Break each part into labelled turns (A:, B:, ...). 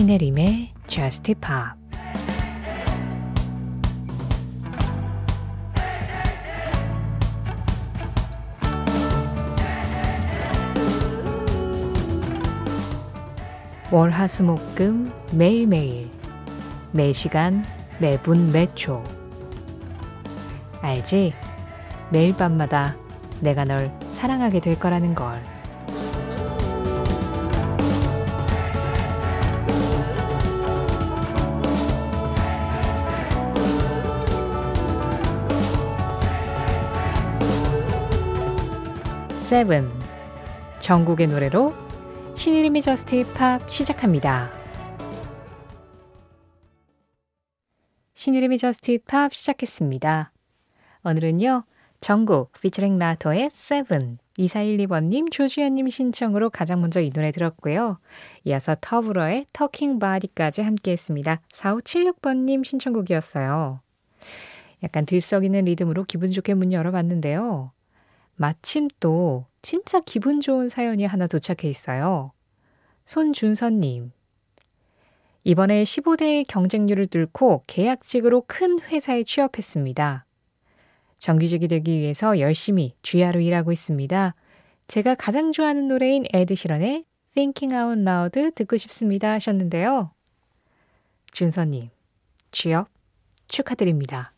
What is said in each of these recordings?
A: 신혜림의 Just Pop 월화수목금 매일매일 매시간 매분 매초 알지? 매일 밤마다 내가 널 사랑하게 될 거라는 걸. Seven 정국의 노래로 신혜림의 JUST POP 시작합니다. 신혜림의 JUST POP 시작했습니다. 오늘은요. 정국 featuring Latto의 Seven 2412번님 조주연님 신청으로 가장 먼저 이 노래 들었고요. 이어서 Tove Lo의 Talking Body까지 함께 했습니다. 4576번님 신청곡이었어요. 약간 들썩이는 리듬으로 기분 좋게 문 열어봤는데요. 마침 또 진짜 기분 좋은 사연이 하나 도착해 있어요. 손준선님. 이번에 15대 경쟁률을 뚫고 계약직으로 큰 회사에 취업했습니다. 정규직이 되기 위해서 열심히 주야로 일하고 있습니다. 제가 가장 좋아하는 노래인 에드시런의 Thinking Out Loud 듣고 싶습니다 하셨는데요. 준서님, 취업 축하드립니다.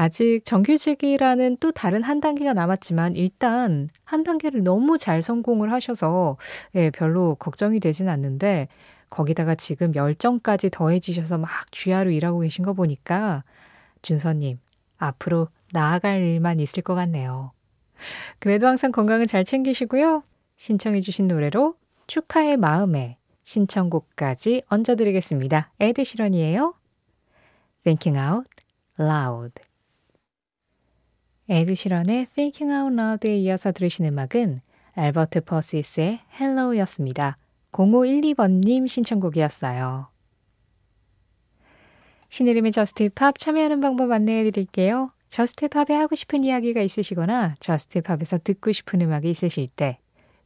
A: 아직 정규직이라는 또 다른 한 단계가 남았지만 일단 한 단계를 너무 잘 성공을 하셔서 예, 별로 걱정이 되진 않는데 거기다가 지금 열정까지 더해지셔서 막 주야로 일하고 계신 거 보니까 준서님 앞으로 나아갈 일만 있을 것 같네요. 그래도 항상 건강을 잘 챙기시고요. 신청해 주신 노래로 축하의 마음에 신청곡까지 얹어드리겠습니다. 에드 시런이에요. Thinking Out Loud 에드 시런의 Thinking Out Loud에 이어서 들으신 음악은 알버트 포시스의 Hello였습니다. 0512번님 신청곡이었어요. 신혜림의 JUST POP 참여하는 방법 안내해 드릴게요. JUST POP에 하고 싶은 이야기가 있으시거나 JUST POP에서 듣고 싶은 음악이 있으실 때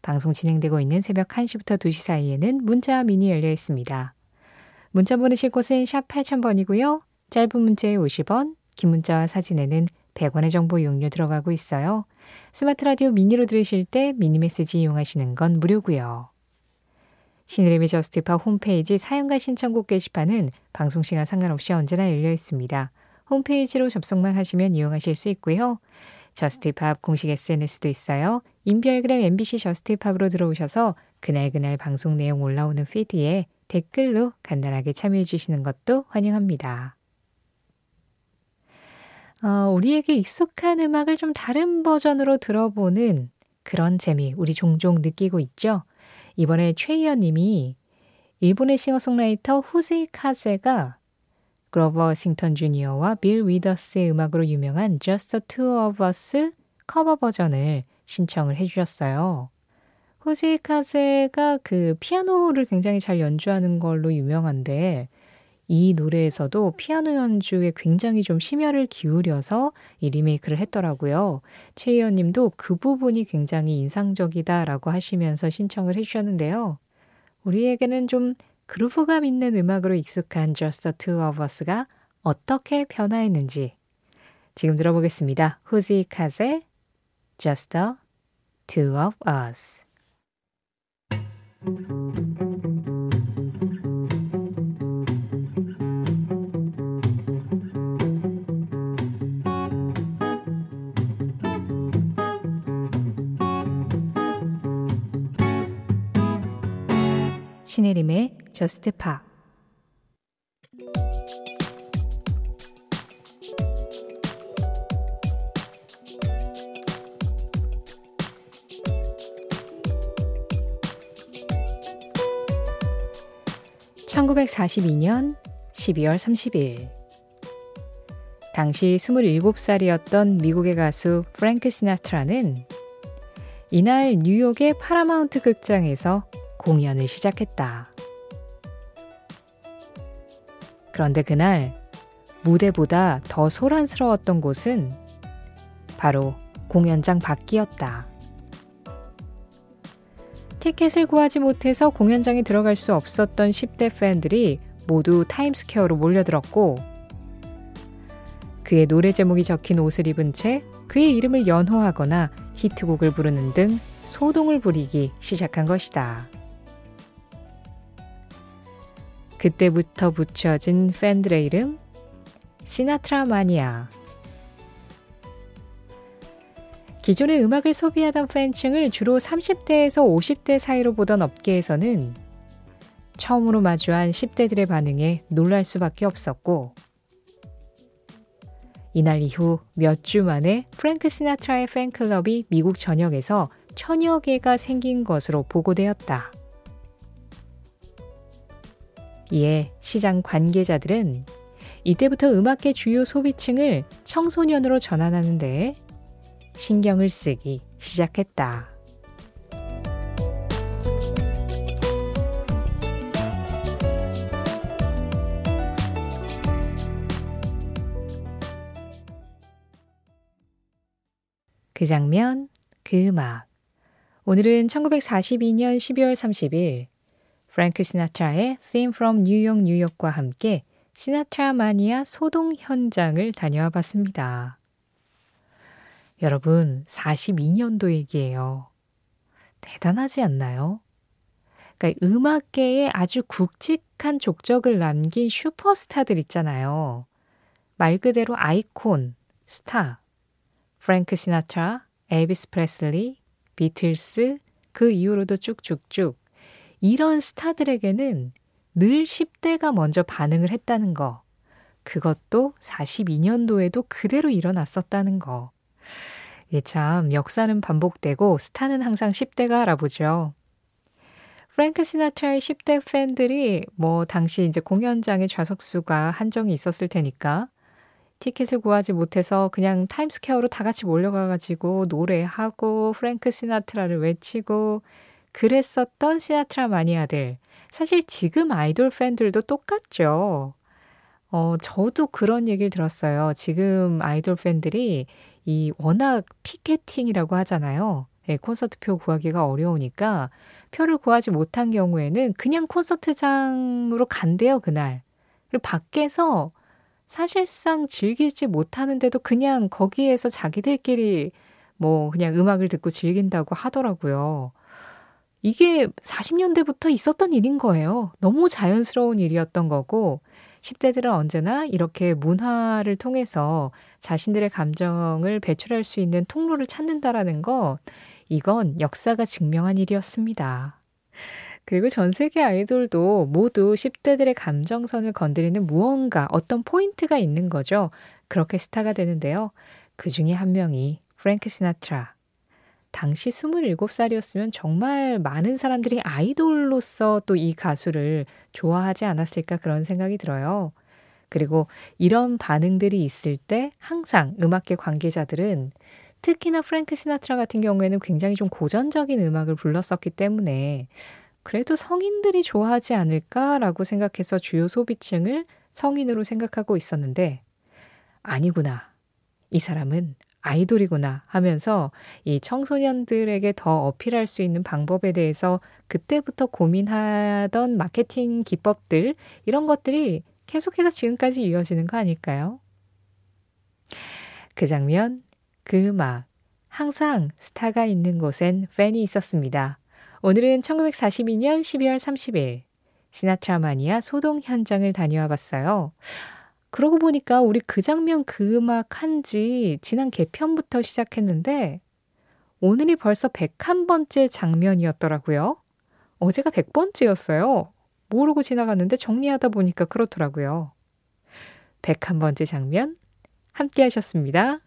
A: 방송 진행되고 있는 새벽 1시부터 2시 사이에는 문자와 미니 열려 있습니다. 문자 보내실 곳은 샵 8000번이고요. 짧은 문자에 50원, 긴 문자와 사진에는 100원의 정보 이용료 들어가고 있어요. 스마트 라디오 미니로 들으실 때 미니 메시지 이용하시는 건 무료고요. 신혜림의 JUST POP 홈페이지 사연과 신청곡 게시판은 방송 시간 상관없이 언제나 열려 있습니다. 홈페이지로 접속만 하시면 이용하실 수 있고요. JUST POP 공식 SNS도 있어요. 인별그램 MBC JUST POP으로 들어오셔서 그날그날 방송 내용 올라오는 feed에 댓글로 간단하게 참여해 주시는 것도 환영합니다. 어, 우리에게 익숙한 음악을 좀 다른 버전으로 들어보는 그런 재미 우리 종종 느끼고 있죠. 이번에 최희연 님이 일본의 싱어송라이터 후지이 카제가 그로버 워싱턴 주니어와 빌 위더스의 음악으로 유명한 Just the Two of Us 커버 버전을 신청을 해주셨어요. 후지이 카제가 그 피아노를 굉장히 잘 연주하는 걸로 유명한데 이 노래에서도 피아노 연주에 굉장히 좀 심혈을 기울여서 이 리메이크를 했더라고요. 최희연 님도 그 부분이 굉장히 인상적이다라고 하시면서 신청을 해주셨는데요. 우리에게는 좀 그루브감 있는 음악으로 익숙한 Just the Two of Us가 어떻게 변화했는지 지금 들어보겠습니다. 후지 카세 Just the Two of Us 신혜림의 저스트 파 (1942년 12월 30일) 당시 27살이었던 미국의 가수 프랭크 시나트라는 이날 뉴욕의 파라마운트 극장에서 공연을 시작했다. 그런데 그날 무대보다 더 소란스러웠던 곳은 바로 공연장 밖이었다. 티켓을 구하지 못해서 공연장에 들어갈 수 없었던 10대 팬들이 모두 타임스퀘어로 몰려들었고 그의 노래 제목이 적힌 옷을 입은 채 그의 이름을 연호하거나 히트곡을 부르는 등 소동을 부리기 시작한 것이다. 그때부터 붙여진 팬들의 이름 시나트라 마니아. 기존의 음악을 소비하던 팬층을 주로 30대에서 50대 사이로 보던 업계에서는 처음으로 마주한 10대들의 반응에 놀랄 수밖에 없었고, 이날 이후 몇 주 만에 프랭크 시나트라의 팬클럽이 미국 전역에서 천여 개가 생긴 것으로 보고되었다. 이에 시장 관계자들은 이때부터 음악계 주요 소비층을 청소년으로 전환하는 데 신경을 쓰기 시작했다. 그 장면, 그 음악. 오늘은 1942년 12월 30일 프랭크 시나트라의 Theme from New York, New York과 함께 시나트라 마니아 소동 현장을 다녀와 봤습니다. 여러분, 42년도 얘기예요. 대단하지 않나요? 그러니까 음악계에 아주 굵직한 족적을 남긴 슈퍼스타들 있잖아요. 말 그대로 아이콘, 스타. 프랭크 시나트라, 엘비스 프레슬리, 비틀스, 그 이후로도 쭉쭉쭉 이런 스타들에게는 늘 10대가 먼저 반응을 했다는 거. 그것도 42년도에도 그대로 일어났었다는 거. 예, 참, 역사는 반복되고 스타는 항상 10대가 알아보죠. 프랭크 시나트라의 10대 팬들이 뭐 당시 이제 공연장의 좌석수가 한정이 있었을 테니까 티켓을 구하지 못해서 그냥 타임스퀘어로 다 같이 몰려가가지고 노래하고 프랭크 시나트라를 외치고 그랬었던 시나트라 마니아들. 사실 지금 아이돌 팬들도 똑같죠. 어, 저도 그런 얘기를 들었어요. 지금 아이돌 팬들이 이 워낙 피켓팅이라고 하잖아요. 네, 콘서트표 구하기가 어려우니까 표를 구하지 못한 경우에는 그냥 콘서트장으로 간대요, 그날. 그리고 밖에서 사실상 즐기지 못하는데도 그냥 거기에서 자기들끼리 뭐 그냥 음악을 듣고 즐긴다고 하더라고요. 이게 40년대부터 있었던 일인 거예요. 너무 자연스러운 일이었던 거고, 10대들은 언제나 이렇게 문화를 통해서 자신들의 감정을 배출할 수 있는 통로를 찾는다라는 거, 이건 역사가 증명한 일이었습니다. 그리고 전 세계 아이돌도 모두 10대들의 감정선을 건드리는 무언가, 어떤 포인트가 있는 거죠. 그렇게 스타가 되는데요. 그 중에 한 명이 프랭크 시나트라. 당시 27살이었으면 정말 많은 사람들이 아이돌로서 또 이 가수를 좋아하지 않았을까 그런 생각이 들어요. 그리고 이런 반응들이 있을 때 항상 음악계 관계자들은 특히나 프랭크 시나트라 같은 경우에는 굉장히 좀 고전적인 음악을 불렀었기 때문에 그래도 성인들이 좋아하지 않을까라고 생각해서 주요 소비층을 성인으로 생각하고 있었는데 아니구나. 이 사람은 아이돌이구나 하면서 이 청소년들에게 더 어필할 수 있는 방법에 대해서 그때부터 고민하던 마케팅 기법들 이런 것들이 계속해서 지금까지 이어지는 거 아닐까요? 그 장면, 그 음악, 항상 스타가 있는 곳엔 팬이 있었습니다. 오늘은 1942년 12월 30일 시나트라 마니아 소동 현장을 다녀와 봤어요. 그러고 보니까 우리 그 장면 그 음악 한 지 지난 개편부터 시작했는데 오늘이 벌써 101번째 장면이었더라고요. 어제가 100번째였어요. 모르고 지나갔는데 정리하다 보니까 그렇더라고요. 101번째 장면 함께 하셨습니다.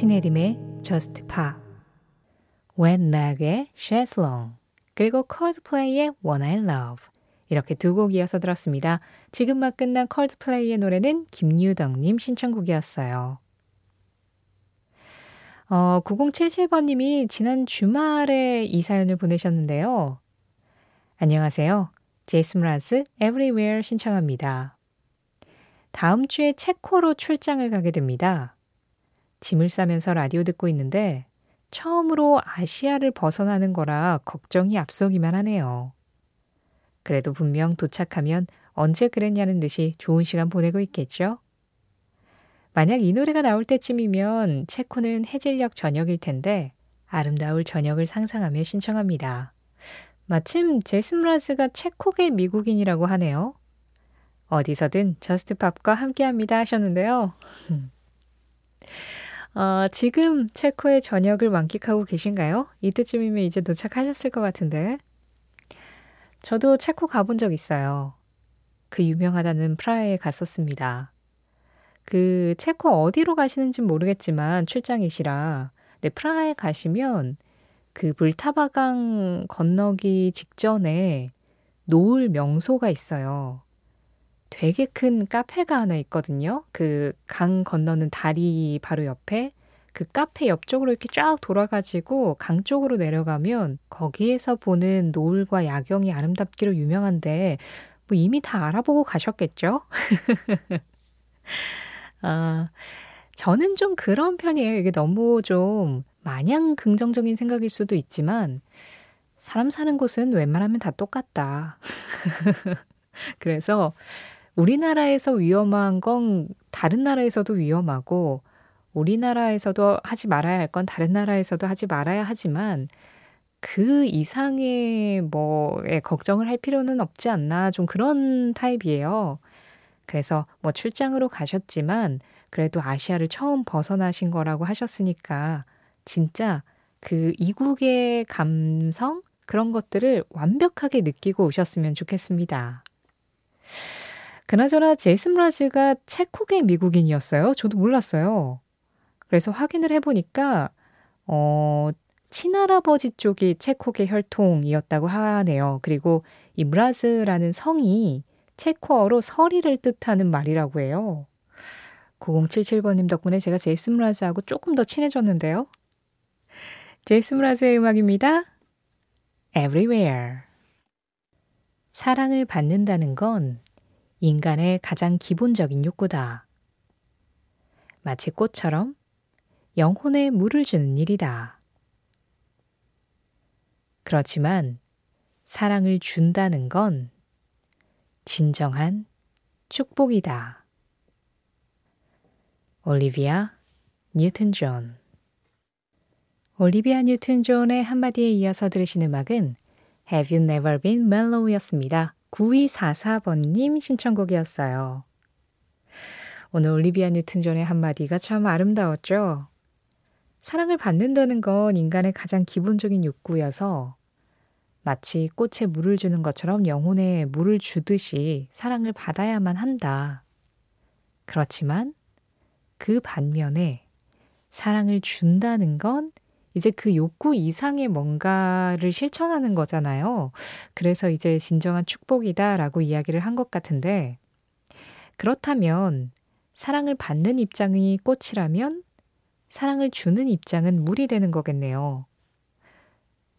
A: 신혜림의 Just Pa, When Nag의 Shares Long, 그리고 콜드플레이의 One I Love 이렇게 두 곡 이어서 들었습니다. 지금 막 끝난 콜드플레이의 노래는 김유덕님 신청곡이었어요. 어, 9077번님이 지난 주말에 이 사연을 보내셨는데요. 안녕하세요. 제이슨 라즈 Everywhere 신청합니다. 다음 주에 체코로 출장을 가게 됩니다. 짐을 싸면서 라디오 듣고 있는데 처음으로 아시아를 벗어나는 거라 걱정이 앞서기만 하네요. 그래도 분명 도착하면 언제 그랬냐는 듯이 좋은 시간 보내고 있겠죠? 만약 이 노래가 나올 때쯤이면 체코는 해질녘 저녁일 텐데 아름다울 저녁을 상상하며 신청합니다. 마침 제스 브라즈가 체코계 미국인이라고 하네요. 어디서든 저스트팝과 함께합니다 하셨는데요. 어, 지금 체코의 저녁을 만끽하고 계신가요? 이때쯤이면 이제 도착하셨을 것 같은데. 저도 체코 가본 적 있어요. 그 유명하다는 프라하에 갔었습니다. 그 체코 어디로 가시는지 모르겠지만 출장이시라 네, 프라하에 가시면 그 불타바강 건너기 직전에 노을 명소가 있어요. 되게 큰 카페가 하나 있거든요. 그 강 건너는 다리 바로 옆에 그 카페 옆쪽으로 이렇게 쫙 돌아가지고 강 쪽으로 내려가면 거기에서 보는 노을과 야경이 아름답기로 유명한데 뭐 이미 다 알아보고 가셨겠죠? 아, 저는 좀 그런 편이에요. 이게 너무 좀 마냥 긍정적인 생각일 수도 있지만 사람 사는 곳은 웬만하면 다 똑같다. 그래서 우리나라에서 위험한 건 다른 나라에서도 위험하고 우리나라에서도 하지 말아야 할 건 다른 나라에서도 하지 말아야 하지만 그 이상의 뭐에 걱정을 할 필요는 없지 않나 좀 그런 타입이에요. 그래서 뭐 출장으로 가셨지만 그래도 아시아를 처음 벗어나신 거라고 하셨으니까 진짜 그 이국의 감성 그런 것들을 완벽하게 느끼고 오셨으면 좋겠습니다. 그나저나 제이슨 브라즈가 체코계 미국인이었어요. 저도 몰랐어요. 그래서 확인을 해보니까, 어, 친할아버지 쪽이 체코계 혈통이었다고 하네요. 그리고 이 브라즈라는 성이 체코어로 서리를 뜻하는 말이라고 해요. 9077번님 덕분에 제가 제이슨 브라즈하고 조금 더 친해졌는데요. 제이슨 브라즈의 음악입니다. Everywhere. 사랑을 받는다는 건 인간의 가장 기본적인 욕구다. 마치 꽃처럼 영혼에 물을 주는 일이다. 그렇지만 사랑을 준다는 건 진정한 축복이다. 올리비아 뉴튼 존 올리비아 뉴튼 존의 한마디에 이어서 들으신 음악은 Have You Never Been Mellow였습니다. 9244번님 신청곡이었어요. 오늘 올리비아 뉴튼 존의 한마디가 참 아름다웠죠? 사랑을 받는다는 건 인간의 가장 기본적인 욕구여서 마치 꽃에 물을 주는 것처럼 영혼에 물을 주듯이 사랑을 받아야만 한다. 그렇지만 그 반면에 사랑을 준다는 건 이제 그 욕구 이상의 뭔가를 실천하는 거잖아요. 그래서 이제 진정한 축복이다라고 이야기를 한 것 같은데, 그렇다면 사랑을 받는 입장이 꽃이라면 사랑을 주는 입장은 물이 되는 거겠네요.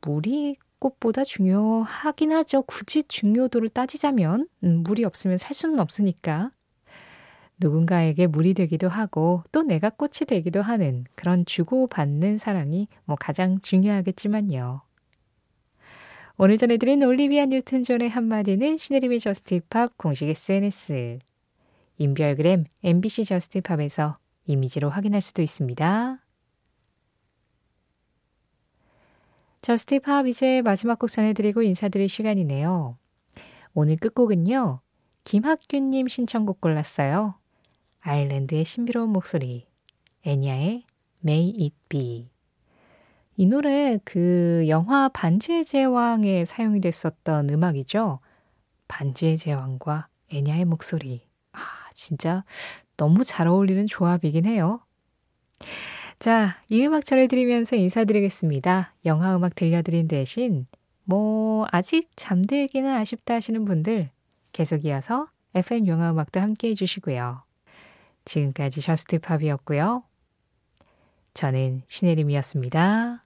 A: 물이 꽃보다 중요하긴 하죠. 굳이 중요도를 따지자면, 음, 물이 없으면 살 수는 없으니까. 누군가에게 물이 되기도 하고 또 내가 꽃이 되기도 하는 그런 주고받는 사랑이 뭐 가장 중요하겠지만요. 오늘 전해드린 올리비아 뉴튼 존의 한마디는 신혜림의 저스티팝 공식 SNS, 인별그램 MBC 저스티팝에서 이미지로 확인할 수도 있습니다. 저스티팝 이제 마지막 곡 전해드리고 인사드릴 시간이네요. 오늘 끝곡은요. 김학균님 신청곡 골랐어요. 아일랜드의 신비로운 목소리, 애니아의 May It Be. 이 노래 그 영화 반지의 제왕에 사용이 됐었던 음악이죠. 반지의 제왕과 애니아의 목소리. 아, 진짜 너무 잘 어울리는 조합이긴 해요. 자, 이 음악 전해드리면서 인사드리겠습니다. 영화 음악 들려드린 대신, 뭐, 아직 잠들기는 아쉽다 하시는 분들, 계속 이어서 FM 영화 음악도 함께 해주시고요. 지금까지 저스트팝이었고요. 저는 신혜림이었습니다.